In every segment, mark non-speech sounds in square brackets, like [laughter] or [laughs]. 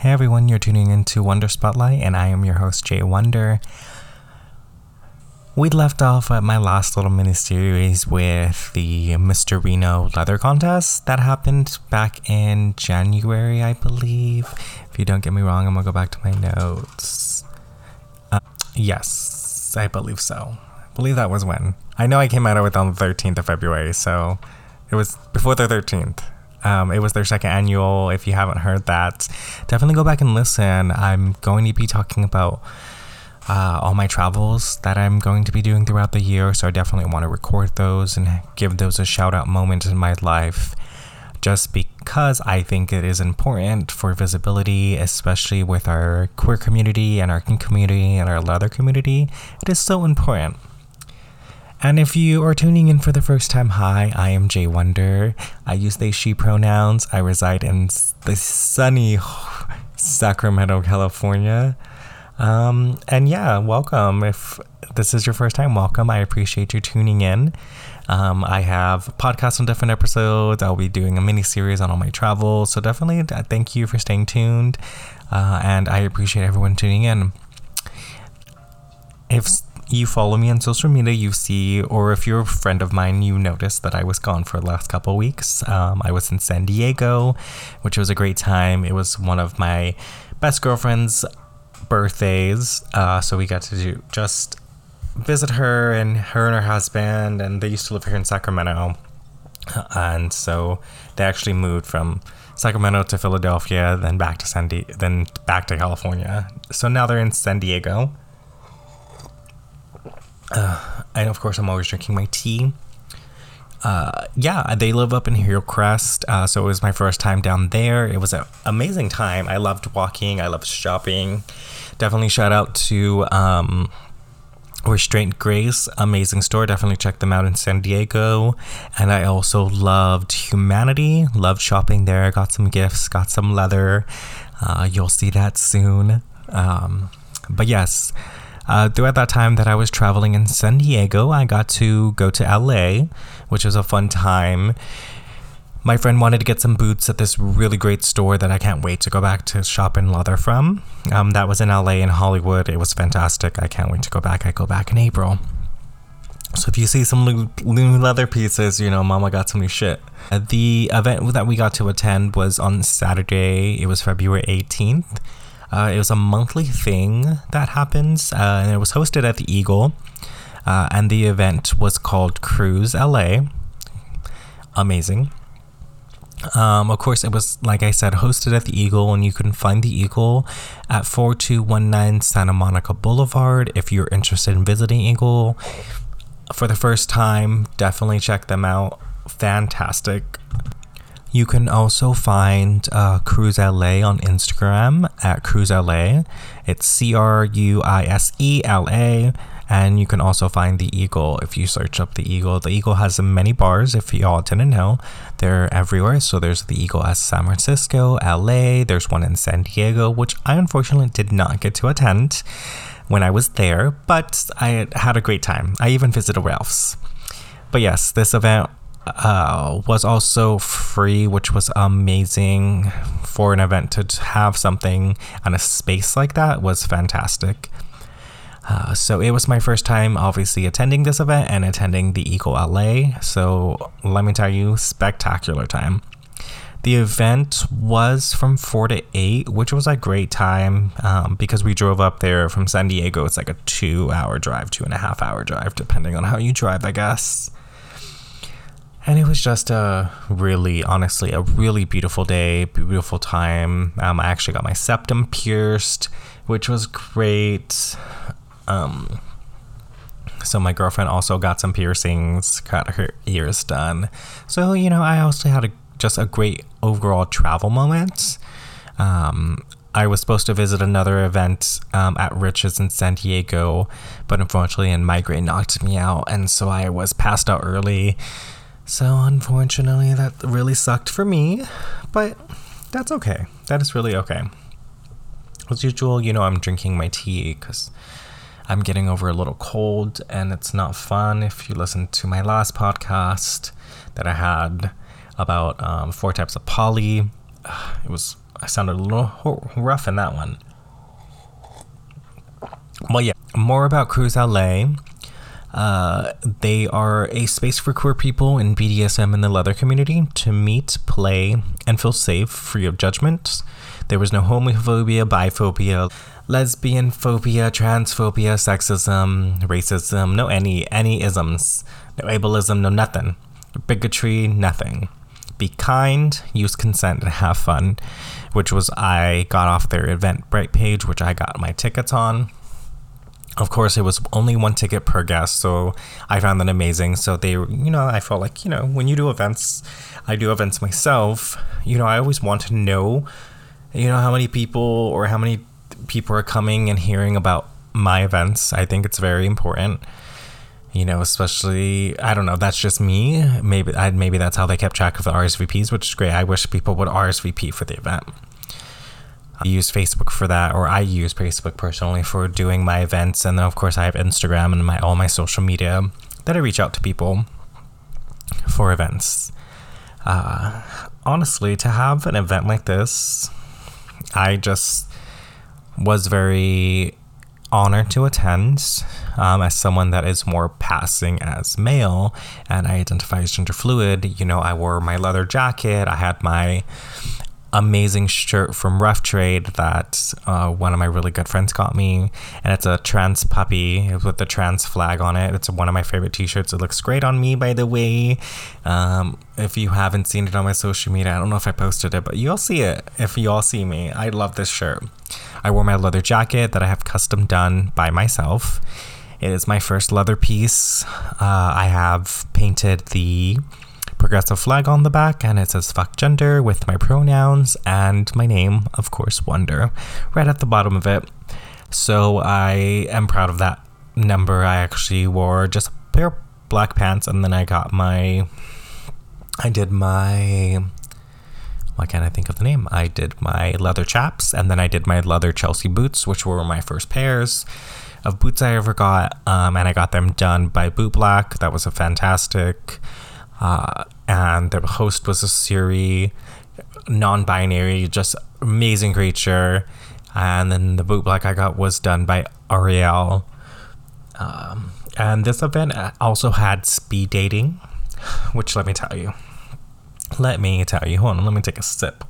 Hey everyone, you're tuning into Wonder Spotlight, and I am your host, Jay Wonder. We left off at my last little mini series with the Mr. Reno leather contest that happened back in January, I believe. If you don't get me wrong, I'm gonna go back to my notes. Uh, yes, I believe so. I believe that was when. I know I came out of it on the 13th of February, so it was before the 13th. Um, it was their second annual. If you haven't heard that, definitely go back and listen. I'm going to be talking about uh, all my travels that I'm going to be doing throughout the year, so I definitely want to record those and give those a shout out moment in my life. Just because I think it is important for visibility, especially with our queer community and our community and our leather community. It is so important. And if you are tuning in for the first time, hi, I am Jay Wonder. I use they, she pronouns. I reside in the sunny [laughs] Sacramento, California. Um, and yeah, welcome. If this is your first time, welcome. I appreciate you tuning in. Um, I have podcasts on different episodes. I'll be doing a mini series on all my travels. So definitely uh, thank you for staying tuned. Uh, and I appreciate everyone tuning in. If you follow me on social media, you see, or if you're a friend of mine, you notice that I was gone for the last couple weeks. Um, I was in San Diego, which was a great time. It was one of my best girlfriend's birthdays, uh, so we got to do just visit her and her and her husband, and they used to live here in Sacramento, and so they actually moved from Sacramento to Philadelphia, then back to San Di- then back to California. So now they're in San Diego. Uh, and of course, I'm always drinking my tea. Uh, yeah, they live up in Hillcrest, uh, so it was my first time down there. It was an amazing time. I loved walking. I loved shopping. Definitely shout out to um, Restraint Grace, amazing store. Definitely check them out in San Diego. And I also loved Humanity. Loved shopping there. Got some gifts. Got some leather. Uh, you'll see that soon. Um, but yes. Uh, throughout that time that I was traveling in San Diego, I got to go to LA, which was a fun time. My friend wanted to get some boots at this really great store that I can't wait to go back to shop in leather from. Um, that was in LA in Hollywood. It was fantastic. I can't wait to go back. I go back in April. So if you see some new leather pieces, you know, Mama got some new shit. Uh, the event that we got to attend was on Saturday. It was February 18th. Uh, it was a monthly thing that happens, uh, and it was hosted at the Eagle. Uh, and the event was called Cruise LA. Amazing. Um, of course, it was, like I said, hosted at the Eagle, and you can find the Eagle at 4219 Santa Monica Boulevard. If you're interested in visiting Eagle for the first time, definitely check them out. Fantastic. You can also find uh, Cruise LA on Instagram at Cruise LA. It's C R U I S E L A. And you can also find the Eagle if you search up the Eagle. The Eagle has many bars, if y'all didn't know. They're everywhere. So there's the Eagle at San Francisco, LA. There's one in San Diego, which I unfortunately did not get to attend when I was there, but I had a great time. I even visited Ralph's. But yes, this event uh, was also free, which was amazing for an event to have something on a space like that was fantastic. Uh, so it was my first time, obviously, attending this event and attending the Eagle LA. So let me tell you, spectacular time. The event was from 4 to 8, which was a great time um, because we drove up there from San Diego. It's like a two hour drive, two and a half hour drive, depending on how you drive, I guess. And it was just a really, honestly, a really beautiful day, beautiful time. Um, I actually got my septum pierced, which was great. Um, so my girlfriend also got some piercings, got her ears done. So you know, I also had a, just a great overall travel moment. Um, I was supposed to visit another event um, at Rich's in San Diego, but unfortunately, a migraine knocked me out, and so I was passed out early. So, unfortunately, that really sucked for me, but that's okay. That is really okay. As usual, you know, I'm drinking my tea because I'm getting over a little cold and it's not fun. If you listen to my last podcast that I had about um, four types of poly, it was I sounded a little rough in that one. Well, yeah, more about Cruise LA. Uh, they are a space for queer people in BDSM and the leather community to meet, play, and feel safe, free of judgment. There was no homophobia, biphobia, lesbian phobia, transphobia, sexism, racism, no any any isms, no ableism, no nothing. Bigotry, nothing. Be kind, use consent, and have fun, which was I got off their Eventbrite page, which I got my tickets on of course it was only one ticket per guest so i found that amazing. So they you know i felt like you know when you do events i do events myself you know i always want to know you know how many people or how many people are coming and hearing about my events. I think it's very important you know especially i don't know that's just me. Maybe I, maybe that's how they kept track of the rsvps which is great. I wish people would rsvp for the event Use Facebook for that, or I use Facebook personally for doing my events. And then, of course, I have Instagram and my all my social media that I reach out to people for events. Uh, honestly, to have an event like this, I just was very honored to attend um, as someone that is more passing as male and I identify as gender fluid. You know, I wore my leather jacket, I had my amazing shirt from Rough Trade that uh, one of my really good friends got me, and it's a trans puppy with the trans flag on it. It's one of my favorite T-shirts. It looks great on me, by the way. Um, if you haven't seen it on my social media, I don't know if I posted it, but you'll see it if you all see me. I love this shirt. I wore my leather jacket that I have custom done by myself. It is my first leather piece. Uh, I have painted the progressive flag on the back, and it says fuck gender with my pronouns and my name, of course, Wonder, right at the bottom of it. So I am proud of that number. I actually wore just a pair of black pants, and then I got my. I did my. Why can't I think of the name? I did my leather chaps, and then I did my leather Chelsea boots, which were my first pairs of boots I ever got, um, and I got them done by Boot Black. That was a fantastic. Uh, and the host was a Siri, non-binary, just amazing creature. And then the boot black I got was done by Ariel. Um, and this event also had speed dating, which let me tell you. Let me tell you. Hold on, let me take a sip.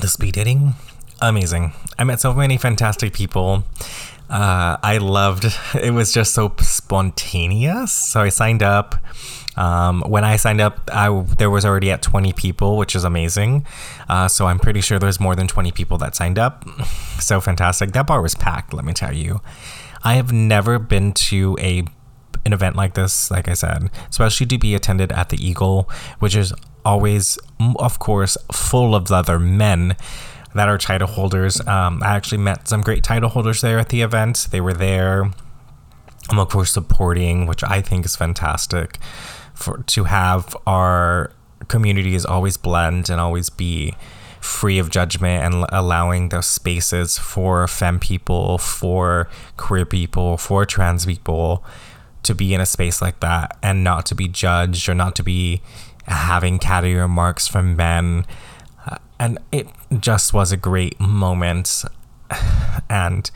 The speed dating, amazing. I met so many fantastic people uh, I loved [laughs] it was just so spontaneous. So I signed up. Um, when I signed up, I, there was already at 20 people, which is amazing. Uh, so I'm pretty sure there's more than 20 people that signed up. [laughs] So fantastic. That bar was packed, let me tell you. I have never been to a an event like this, like I said, especially to be attended at the Eagle, which is always, of course, full of other men that are title holders. Um, I actually met some great title holders there at the event. They were there, um, of course, supporting, which I think is fantastic. For to have our communities always blend and always be free of judgment and allowing those spaces for femme people, for queer people, for trans people to be in a space like that and not to be judged or not to be having catty remarks from men and it just was a great moment. And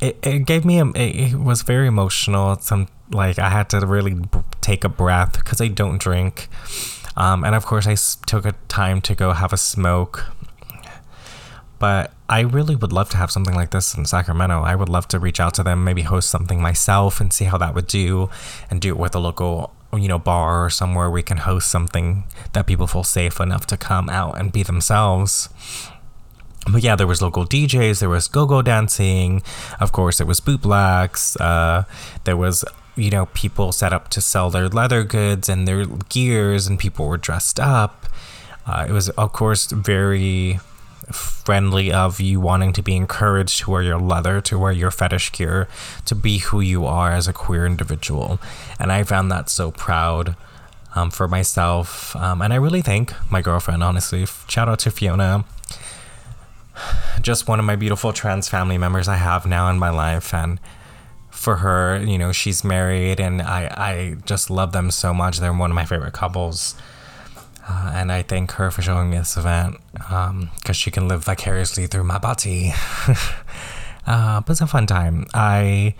it, it gave me a it was very emotional. Some like i had to really take a breath because i don't drink. Um, and of course i took a time to go have a smoke. But i really would love to have something like this in sacramento. I would love to reach out to them maybe host something myself and see how that would do and do it with a local you know, bar or somewhere we can host something that people feel safe enough to come out and be themselves. But yeah, there was local DJs, there was go-go dancing, of course, there was boot blacks, uh, there was you know people set up to sell their leather goods and their gears, and people were dressed up. Uh, it was of course very friendly of you wanting to be encouraged to wear your leather, to wear your fetish gear, to be who you are as a queer individual. And I found that so proud um, for myself. Um, and I really thank my girlfriend, honestly. Shout out to Fiona. Just one of my beautiful trans family members I have now in my life. And for her, you know, she's married and I, I just love them so much. They're one of my favorite couples. Uh, and I thank her for showing me this event because um, she can live vicariously through my body. [laughs] uh, but it's a fun time. I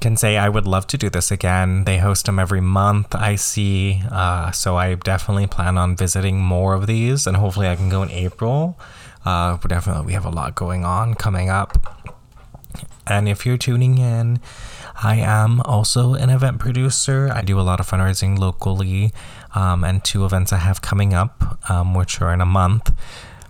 can say I would love to do this again. They host them every month, I see. Uh, so I definitely plan on visiting more of these, and hopefully I can go in April. Uh, but definitely, we have a lot going on coming up. And if you're tuning in, I am also an event producer. I do a lot of fundraising locally, um, and two events I have coming up, um, which are in a month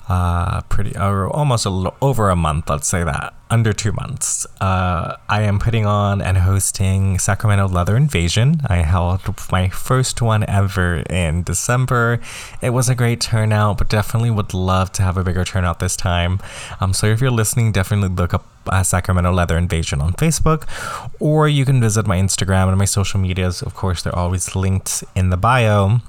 uh, pretty or almost a little over a month. Let's say that under two months. Uh, I am putting on and hosting Sacramento Leather Invasion. I held my first one ever in December. It was a great turnout, but definitely would love to have a bigger turnout this time. Um, so if you're listening, definitely look up uh, Sacramento Leather Invasion on Facebook, or you can visit my Instagram and my social medias. Of course, they're always linked in the bio.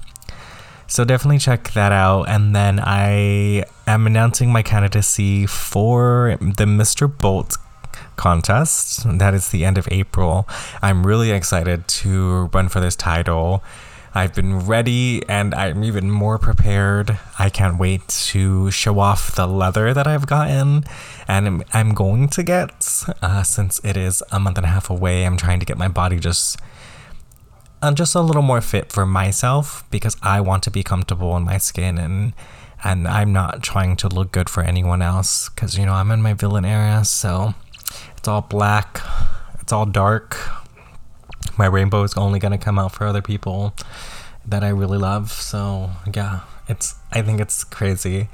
So definitely check that out. And then I am announcing my candidacy for the Mr. Bolt contest. That is the end of April. I'm really excited to run for this title. I've been ready and I'm even more prepared. I can't wait to show off the leather that I've gotten and I'm going to get uh, since it is a month and a half away. I'm trying to get my body just I'm just a little more fit for myself because I want to be comfortable in my skin and and I'm not trying to look good for anyone else because you know I'm in my villain area so it's all black it's all dark. My rainbow is only gonna come out for other people that I really love so yeah it's I think it's crazy.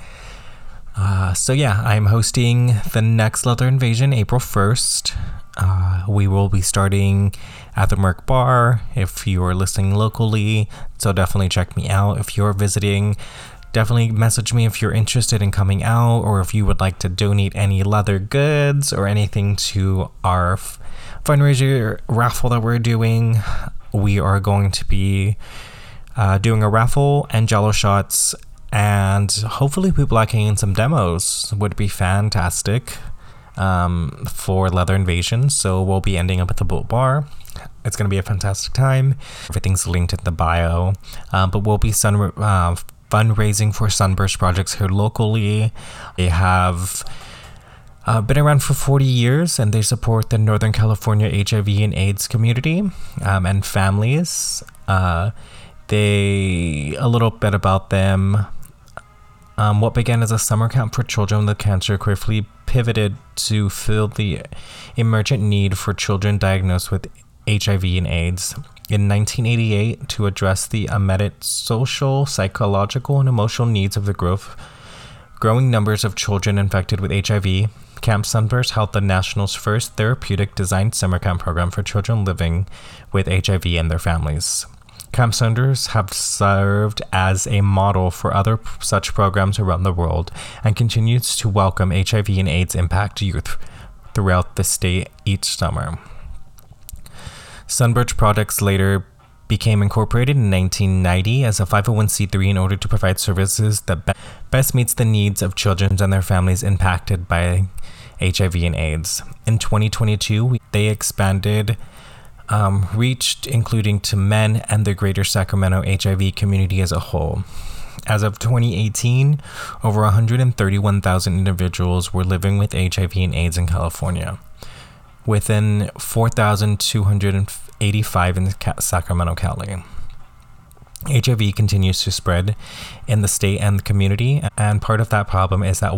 Uh, so yeah I'm hosting the next leather invasion April 1st uh, we will be starting at the Merc Bar if you are listening locally. So definitely check me out if you're visiting. Definitely message me if you're interested in coming out or if you would like to donate any leather goods or anything to our fundraiser raffle that we're doing. We are going to be uh, doing a raffle and jello shots, and hopefully, people liking in some demos would be fantastic um, for Leather Invasion. So we'll be ending up at the Bolt bar. It's going to be a fantastic time. Everything's linked in the bio. Um, but we'll be sun, uh, fundraising for Sunburst projects here locally. They have uh, been around for 40 years and they support the Northern California HIV and AIDS community um, and families. Uh, they, a little bit about them. Um, what began as a summer camp for children with cancer quickly pivoted to fill the emergent need for children diagnosed with HIV and AIDS. In 1988, to address the immediate social, psychological, and emotional needs of the growth, growing numbers of children infected with HIV, Camp Sunburst held the national's first therapeutic designed summer camp program for children living with HIV and their families. Camp Sunburst have served as a model for other such programs around the world and continues to welcome HIV and AIDS impact youth throughout the state each summer. Sunburst Projects later became incorporated in 1990 as a 501c3 in order to provide services that be- best meets the needs of children and their families impacted by HIV and AIDS. In 2022, they expanded um, reached including to men and the greater Sacramento HIV community as a whole. As of 2018, over 131,000 individuals were living with HIV and AIDS in California within 4,285 in Sacramento County. HIV continues to spread in the state and the community, and part of that problem is that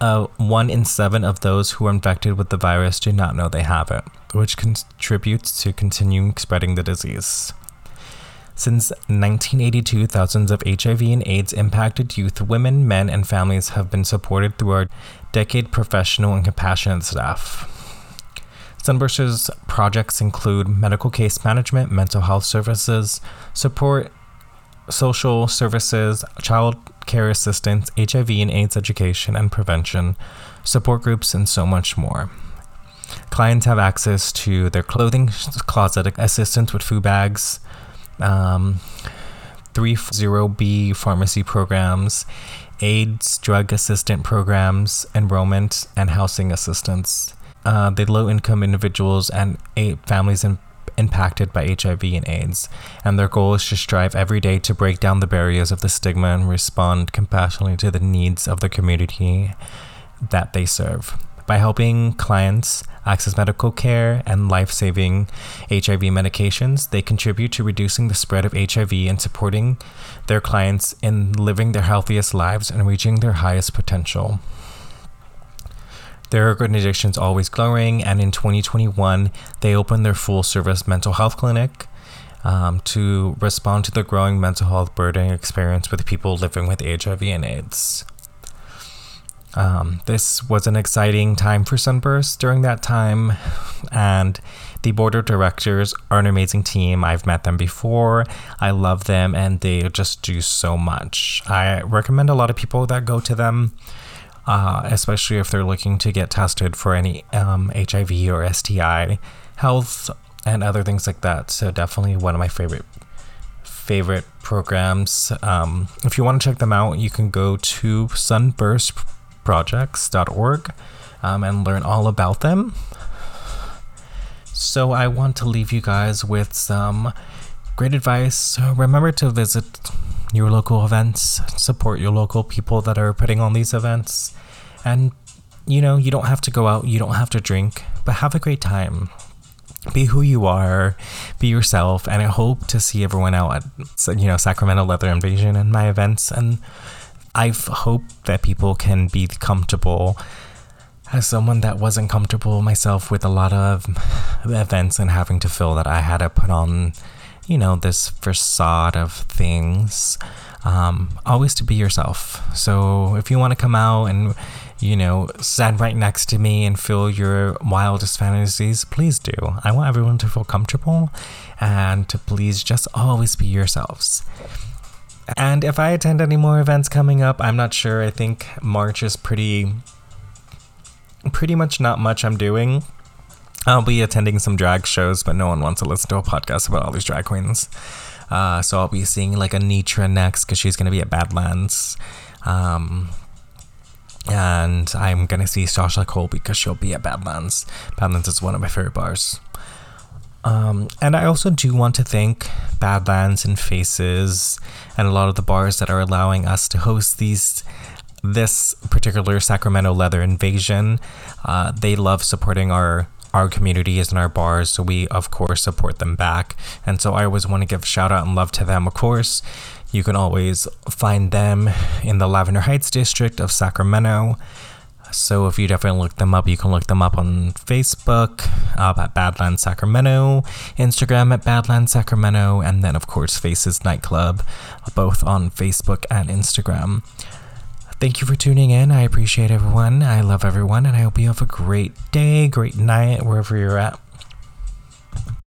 uh, one in seven of those who are infected with the virus do not know they have it, which contributes to continuing spreading the disease. Since 1982, thousands of HIV and AIDS impacted youth, women, men, and families have been supported through our decade professional and compassionate staff. Sunburst's projects include medical case management, mental health services, support, social services, child care assistance, HIV and AIDS education and prevention, support groups, and so much more. Clients have access to their clothing closet, assistance with food bags, um, 30B pharmacy programs, AIDS drug assistant programs, enrollment, and housing assistance uh, the low income individuals and families in impacted by HIV and AIDS, and their goal is to strive every day to break down the barriers of the stigma and respond compassionately to the needs of the community that they serve. By helping clients access medical care and life saving HIV medications, they contribute to reducing the spread of HIV and supporting their clients in living their healthiest lives and reaching their highest potential. Their organization is always growing, and in 2021, they opened their full service mental health clinic um, to respond to the growing mental health burden experience with people living with HIV and AIDS. Um, this was an exciting time for Sunburst during that time, and the board of directors are an amazing team. I've met them before. I love them, and they just do so much. I recommend a lot of people that go to them, uh, especially if they're looking to get tested for any um, HIV or STI health and other things like that. So definitely one of my favorite favorite programs. Um, if you want to check them out, you can go to sunburstprojects.org um, and learn all about them. So, I want to leave you guys with some great advice. Remember to visit your local events, support your local people that are putting on these events. And, you know, you don't have to go out, you don't have to drink, but have a great time. Be who you are, be yourself, and I hope to see everyone out at, you know, Sacramento Leather Invasion and my events. And I hope that people can be comfortable. As someone that wasn't comfortable myself with a lot of events and having to feel that I had to put on, you know, this facade of things, um, always to be yourself. So if you want to come out and, you know, stand right next to me and feel your wildest fantasies, please do. I want everyone to feel comfortable and to please just always be yourselves. And if I attend any more events coming up, I'm not sure. I think March is pretty pretty much not much I'm doing. I'll be attending some drag shows, but no one wants to listen to a podcast about all these drag queens. Uh, so I'll be seeing like Anitra next because she's going to be at Badlands. Um, and I'm to see Sasha Cole because she'll be at Badlands. Badlands is one of my favorite bars. Um, and I also do want to thank Badlands and Faces and a lot of the bars that are allowing us to host these this particular Sacramento leather invasion. Uh, they love supporting our our communities and our bars, so we of course support them back. And so I always want to give shout out and love to them. Of course, you can always find them in the Lavender Heights district of Sacramento. So if you definitely look them up, you can look them up on Facebook uh, at Badlands Sacramento, Instagram at Badlands Sacramento, and then of course Faces Nightclub, both on Facebook and Instagram. Thank you for tuning in. I appreciate everyone. I love everyone, and I hope you have a great day, great night, wherever you're at.